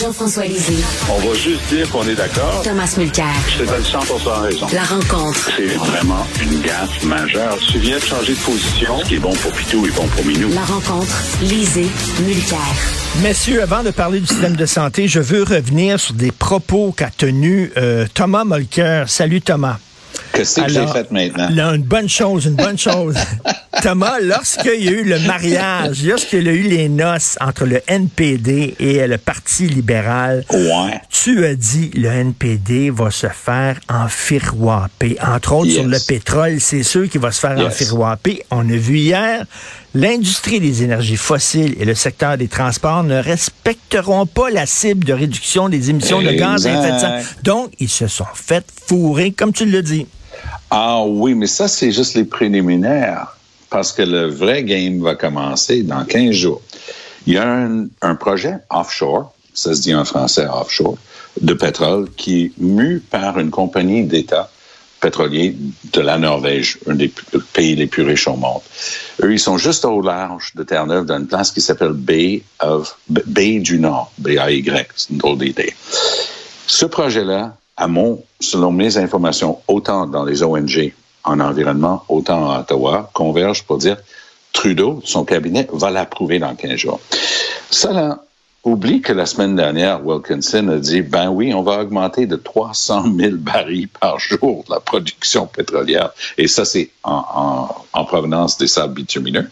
Jean-François Lisée. On va juste dire qu'on est d'accord. Thomas Mulcair. Je te donne 100 raison. La rencontre. C'est vraiment une gaffe majeure. Tu viens de changer de position. Ce qui est bon pour Pitou est bon pour Minou. La rencontre. Lisée. Mulcair. Messieurs, avant de parler du système de santé, je veux revenir sur des propos qu'a tenus euh, Thomas Molker. Salut Thomas. Qu'est-ce que j'ai fait maintenant? Là, une bonne chose, une bonne chose. Thomas, lorsqu'il y a eu le mariage, lorsqu'il y a eu les noces entre le NPD et le Parti libéral, ouais. tu as dit le NPD va se faire enfiroiper. Entre autres, sur le pétrole, c'est sûr qu'il va se faire Yes. enfiroiper. On a vu hier, l'industrie des énergies fossiles et le secteur des transports ne respecteront pas la cible de réduction des émissions de gaz à effet de serre. Donc, ils se sont fait fourrer, comme tu le dis. Ah oui, mais ça, c'est juste les préliminaires. Parce que le vrai game va commencer dans 15 jours. Il y a un, un projet offshore, ça se dit en français offshore, de pétrole qui est mu par une compagnie d'État pétrolier de la Norvège, un des pays les plus riches au monde. Eux, ils sont juste au large de Terre-Neuve, dans une place qui s'appelle Bay of Bay du Nord, B-A-Y, c'est une drôle d'idée. Ce projet-là, à mon, selon mes informations, autant dans les ONG en environnement, autant à Ottawa, convergent pour dire Trudeau, son cabinet, va l'approuver dans 15 jours. Oublie que la semaine dernière, Wilkinson a dit, ben oui, on va augmenter de 300 000 barils par jour la production pétrolière. Et ça, c'est en, en, en provenance des sables bitumineux.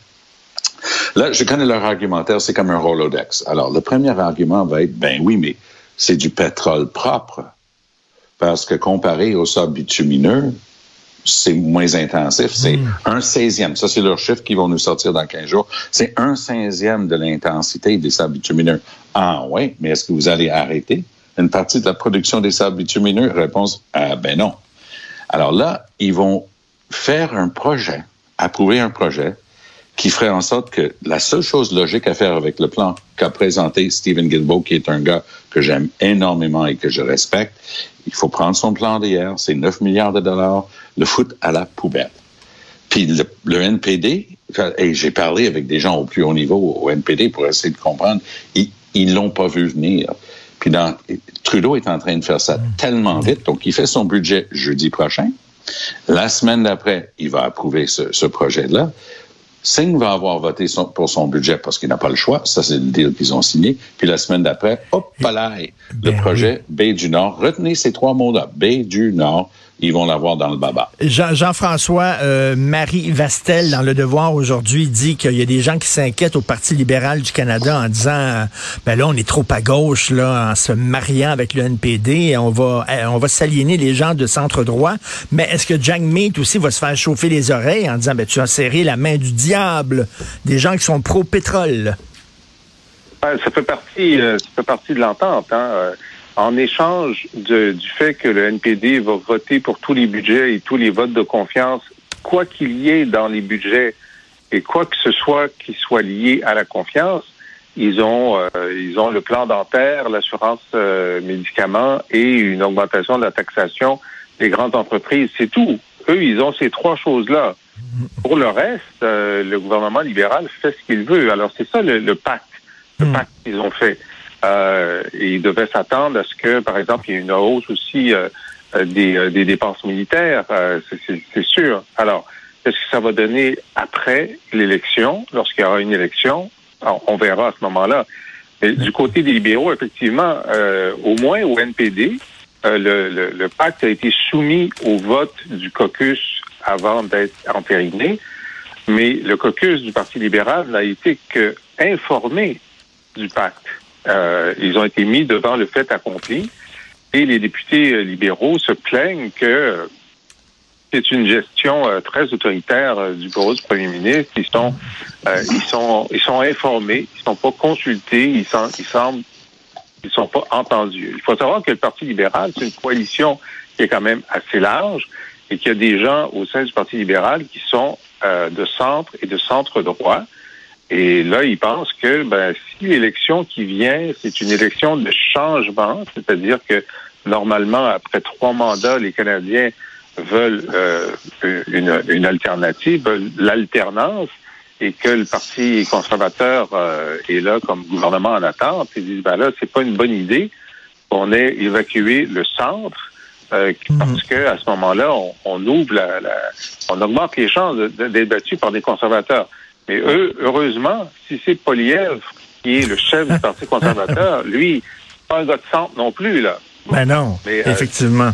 Là, je connais leur argumentaire, c'est comme un Rolodex. Alors, le premier argument va être, ben oui, mais c'est du pétrole propre. Parce que comparé au sable bitumineux, c'est moins intensif. C'est un seizième. Ça, c'est leur chiffre qui vont nous sortir dans 15 jours. C'est un seizième de l'intensité des sables bitumineux. Ah oui, mais est-ce que vous allez arrêter une partie de la production des sables bitumineux? Réponse, ah, ben non. Alors là, ils vont faire un projet, approuver un projet qui ferait en sorte que la seule chose logique à faire avec le plan qu'a présenté Stephen Guilbeault, qui est un gars que j'aime énormément et que je respecte, il faut prendre son plan d'hier, c'est 9 milliards de dollars, le foot à la poubelle. Puis le, le NPD, et j'ai parlé avec des gens au plus haut niveau au NPD pour essayer de comprendre, ils ils l'ont pas vu venir. Puis dans, Trudeau est en train de faire ça tellement vite, donc il fait son budget jeudi prochain. La semaine d'après, il va approuver ce, ce projet-là. Singh va avoir voté son- pour son budget parce qu'il n'a pas le choix. Ça, c'est le deal qu'ils ont signé. Puis la semaine d'après, hop, là, le Ben projet Baie du Nord. Retenez ces trois mots-là. Baie du Nord. Ils vont l'avoir dans le baba. Jean- Jean-François, euh, Marie Vastel, dans Le Devoir aujourd'hui, dit qu'il y a des gens qui s'inquiètent au Parti libéral du Canada en disant, euh, ben là, on est trop à gauche, là, en se mariant avec le NPD, on va, euh, on va s'aliéner les gens de centre droit. Mais est-ce que Jack Meat aussi va se faire chauffer les oreilles en disant, ben tu as serré la main du diable, des gens qui sont pro-pétrole? Ouais, ça fait partie, euh, ça fait partie de l'entente. Hein. En échange de- du fait que le NPD va voter pour tous les budgets et tous les votes de confiance, quoi qu'il y ait dans les budgets et quoi que ce soit qui soit lié à la confiance, ils ont euh, ils ont le plan dentaire, l'assurance euh, médicaments et une augmentation de la taxation des grandes entreprises. C'est tout. Eux, ils ont ces trois choses-là. Pour le reste, euh, le gouvernement libéral fait ce qu'il veut. Alors c'est ça le, le pacte, le pacte qu'ils ont fait. Euh, et ils devaient s'attendre à ce que, par exemple, il y ait une hausse aussi euh, euh, des, euh, des dépenses militaires. Euh, c'est- sûr. Alors, qu'est-ce que ça va donner après l'élection, lorsqu'il y aura une élection? On verra à ce moment-là. Du côté des libéraux, effectivement, euh, au moins au NPD, le, le, le pacte a été soumis au vote du caucus avant d'être entériné. Mais le caucus du Parti libéral n'a été que informé du pacte. Euh, ils ont été mis devant le fait accompli et les députés libéraux se plaignent que c'est une gestion euh, très autoritaire euh, du bureau du premier ministre. Ils sont, euh, ils sont, ils sont informés, ils sont pas consultés, ils sont, ils semblent, ils sont pas entendus. Il faut savoir que le Parti libéral, c'est une coalition qui est quand même assez large et qu'il y a des gens au sein du Parti libéral qui sont de centre et de centre droit. Et là, ils pensent que ben, si l'élection qui vient, c'est une élection de changement, c'est-à-dire que normalement, après trois mandats, les Canadiens veulent euh, une, une, alternative, veulent l'alternance, et que le Parti conservateur euh, est là comme gouvernement en attente, ils disent, ben là, c'est pas une bonne idée qu'on ait évacué le centre, euh, mhm. parce que à ce moment-là, on, on ouvre la, la, on augmente les chances d'être battu par des conservateurs. Mais eux, heureusement, si c'est Poliev qui est le chef du Parti conservateur, lui, pas un gars de centre non plus, là. Ben non, Mais, effectivement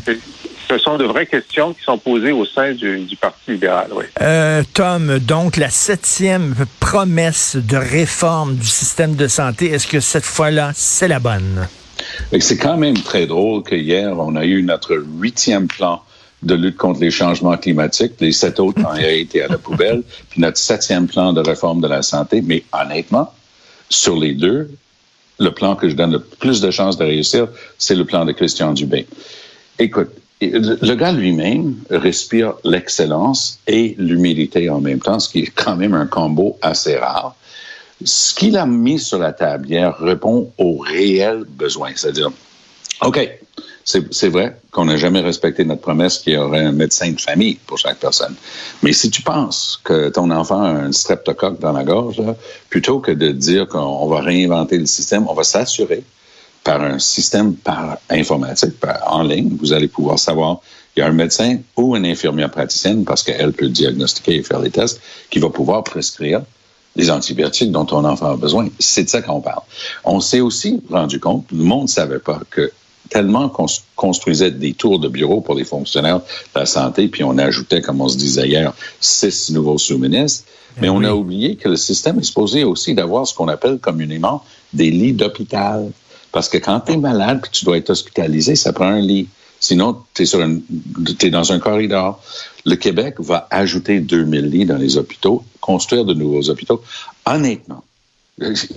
ce sont de vraies questions qui sont posées au sein du, Parti libéral. Oui. Euh, Tom, donc la septième promesse de réforme du système de santé, est-ce que cette fois-là, c'est la bonne? C'est quand même très drôle que hier, on a eu notre huitième plan de lutte contre les changements climatiques. Les sept autres ont été à la poubelle. Puis notre septième plan de réforme de la santé. Mais honnêtement, sur les deux, le plan que je donne le plus de chances de réussir, c'est le plan de Christian Dubé. Écoute, le gars lui-même respire l'excellence et l'humilité en même temps, ce qui est quand même un combo assez rare. Ce qu'il a mis sur la table hier répond aux réels besoins, c'est-à-dire, OK, c'est vrai qu'on n'a jamais respecté notre promesse qu'il y aurait un médecin de famille pour chaque personne. Mais si tu penses que ton enfant a un streptocoque dans la gorge, plutôt que de dire qu'on va réinventer le système, on va s'assurer par un système par informatique, en ligne, vous allez pouvoir savoir il y a un médecin ou une infirmière praticienne, parce qu'elle peut diagnostiquer et faire les tests, qui va pouvoir prescrire les antibiotiques dont ton enfant a besoin. C'est de ça qu'on parle. On s'est aussi rendu compte, le monde ne savait pas que tellement qu'on construisait des tours de bureau pour les fonctionnaires de la santé, puis on ajoutait, comme on se disait hier, six nouveaux sous-ministres, mais on a oublié que le système est supposé aussi d'avoir ce qu'on appelle communément des lits d'hôpital. Parce que quand tu es malade et tu dois être hospitalisé, ça prend un lit. Sinon, tu es, dans un corridor. Le Québec va ajouter 2000 lits dans les hôpitaux, construire de nouveaux hôpitaux. Honnêtement,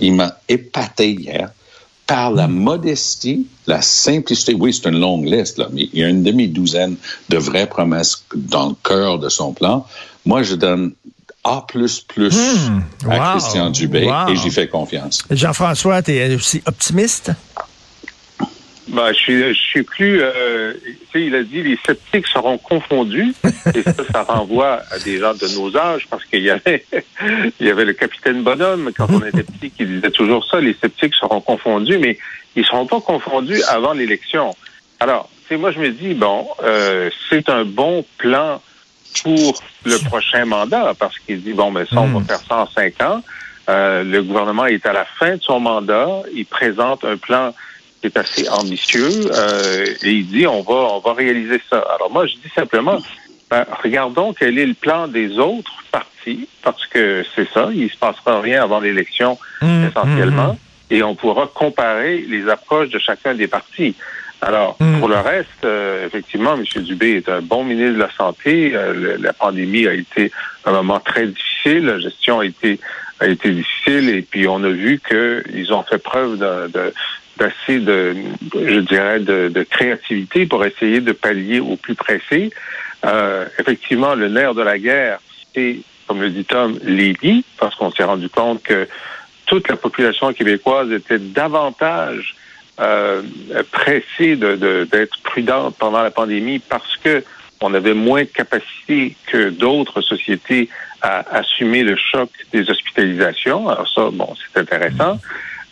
il m'a épaté hier par la modestie, la simplicité. Oui, c'est une longue liste, là, mais il y a une demi-douzaine de vraies promesses dans le cœur de son plan. Moi, je donne a++ hmm. à Christian Dubé et j'y fais confiance. Jean-François, tu es aussi optimiste? Ben, je suis, je suis plus. Euh, il a dit les sceptiques seront confondus et ça, ça renvoie à des gens de nos âges parce qu'il y avait, il y avait le capitaine Bonhomme quand on était petit qui disait toujours ça. Les sceptiques seront confondus, mais ils seront pas confondus avant l'élection. Alors, c'est moi je me dis bon, euh, c'est un bon plan pour le prochain mandat parce qu'il dit, bon, mais ça, on va hmm. faire ça en cinq ans. Euh, le gouvernement est à la fin de son mandat. Il présente un plan qui est assez ambitieux euh, et il dit, on va, on va réaliser ça. Alors moi, je dis simplement, ben, regardons quel est le plan des autres partis parce que c'est ça, il se passera rien avant l'élection hmm, essentiellement hmm, et on pourra comparer les approches de chacun des partis. Alors, pour le reste, euh, effectivement, M. Dubé est un bon ministre de la Santé. Euh, la pandémie a été un moment très difficile. La gestion a été, a été difficile. Et puis, on a vu qu'ils ont fait preuve de, d'assez de, je dirais, de, de, créativité pour essayer de pallier au plus pressé. Euh, effectivement, le nerf de la guerre, c'est, comme le dit Tom, les parce qu'on s'est rendu compte que toute la population québécoise était davantage euh, pressée d'être de, prudente pendant la pandémie parce que on avait moins de capacité que d'autres sociétés à assumer le choc des hospitalisations. Alors ça, bon, c'est intéressant.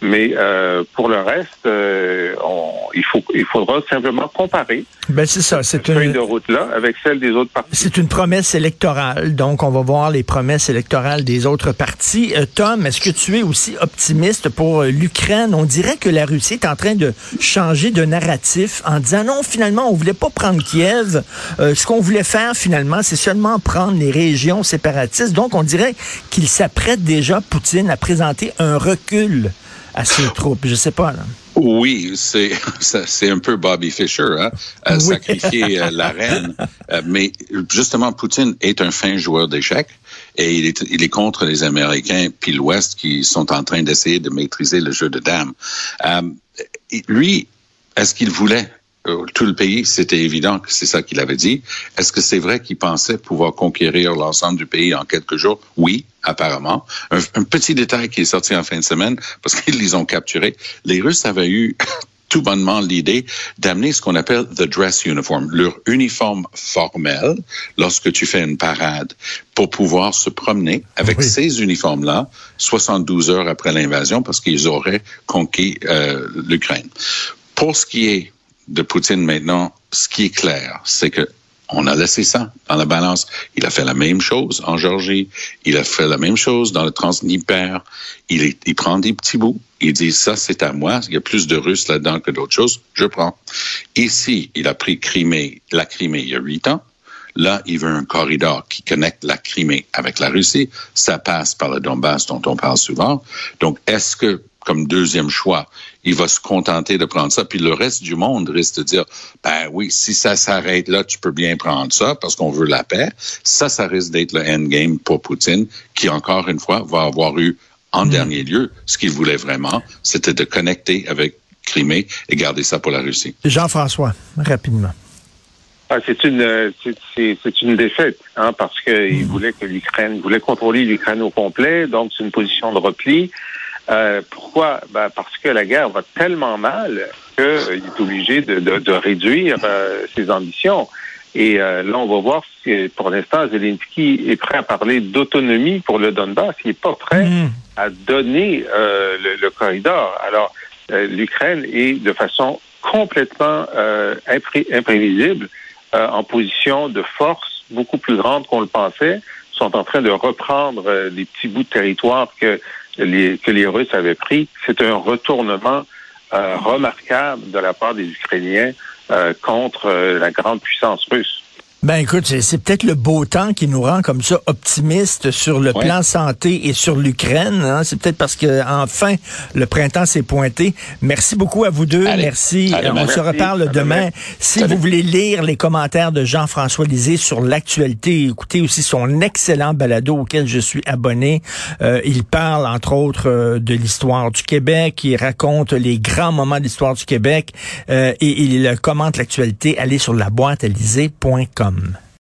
Mais euh, pour le reste, euh, on, il, faut, il faudra simplement comparer Ben c'est ça, c'est cette feuille une, de route-là avec celle des autres partis. c'est une promesse électorale. Donc, on va voir les promesses électorales des autres partis. Euh, Tom, est-ce que tu es aussi optimiste pour l'Ukraine? On dirait que la Russie est en train de changer de narratif en disant non, finalement, on voulait pas prendre Kiev. Ce qu'on voulait faire, finalement, c'est seulement prendre les régions séparatistes. Donc, on dirait qu'il s'apprête déjà, Poutine, à présenter un recul à ses troupes. Je sais pas, là. Oui, c'est c'est un peu Bobby Fischer, hein, à Oui. sacrifier euh, la reine. Euh, mais justement, Poutine est un fin joueur d'échecs et il est, il est contre les Américains puis l'Ouest qui sont en train d'essayer de maîtriser le jeu de dames. Euh, lui, est-ce qu'il voulait euh, tout le pays, c'était évident que c'est ça qu'il avait dit. Est-ce que c'est vrai qu'il pensait pouvoir conquérir l'ensemble du pays en quelques jours? Oui, apparemment. Un, un petit détail qui est sorti en fin de semaine, parce qu'ils les ont capturés. Les Russes avaient eu tout bonnement l'idée d'amener ce qu'on appelle the dress uniform, leur uniforme formel lorsque tu fais une parade pour pouvoir se promener avec Oui. ces uniformes-là 72 heures après l'invasion parce qu'ils auraient conquis euh, l'Ukraine. Pour ce qui est de Poutine maintenant, ce qui est clair, c'est que on a laissé ça dans la balance. Il a fait la même chose en Géorgie. Il a fait la même chose dans le est- il prend des petits bouts. Il dit ça, c'est à moi. Il y a plus de Russes là-dedans que d'autres choses. Je prends. Ici, il a pris Crimée, la Crimée il y a huit ans. Là, il veut un corridor qui connecte la Crimée avec la Russie. Ça passe par le Donbass dont on parle souvent. Donc, est-ce que, comme deuxième choix, il va se contenter de prendre ça, puis le reste du monde risque de dire, ben oui, si ça s'arrête là, tu peux bien prendre ça parce qu'on veut la paix. Ça, ça risque d'être le endgame pour Poutine, qui encore une fois va avoir eu en dernier lieu ce qu'il voulait vraiment, c'était de connecter avec Crimée et garder ça pour la Russie. Jean-François, rapidement. Ah, c'est une c'est- c'est c'est une défaite, hein, parce qu'il voulait que l'Ukraine voulait contrôler l'Ukraine au complet, donc c'est une position de repli. Euh, pourquoi? Ben Parce que la guerre va tellement mal qu'il est obligé de, de, de réduire euh, ses ambitions. Et euh, là, on va voir si, pour l'instant, Zelensky est prêt à parler d'autonomie pour le Donbass. Il n'est pas prêt Mhm. à donner euh, le, le corridor. Alors, euh, l'Ukraine est de façon complètement euh, impré- imprévisible euh, en position de force beaucoup plus grande qu'on le pensait, sont en train de reprendre euh, les petits bouts de territoire que que les Russes avaient pris. C'est un retournement euh, remarquable de la part des Ukrainiens euh, contre euh, la grande puissance russe. Ben écoute, c'est c'est peut-être le beau temps qui nous rend comme ça optimistes sur le Ouais. plan santé et sur l'Ukraine. hein. C'est peut-être parce que enfin le printemps s'est pointé. Merci beaucoup à vous deux. Allez. Merci. Euh. On se reparle demain. demain. Si Salut. vous voulez lire les commentaires de Jean-François Lisée sur l'actualité, écoutez aussi son excellent balado auquel je suis abonné. Euh, il parle entre autres euh, de l'histoire du Québec. Il raconte les grands moments de l'histoire du Québec euh, et il commente l'actualité. Allez sur la boîte um,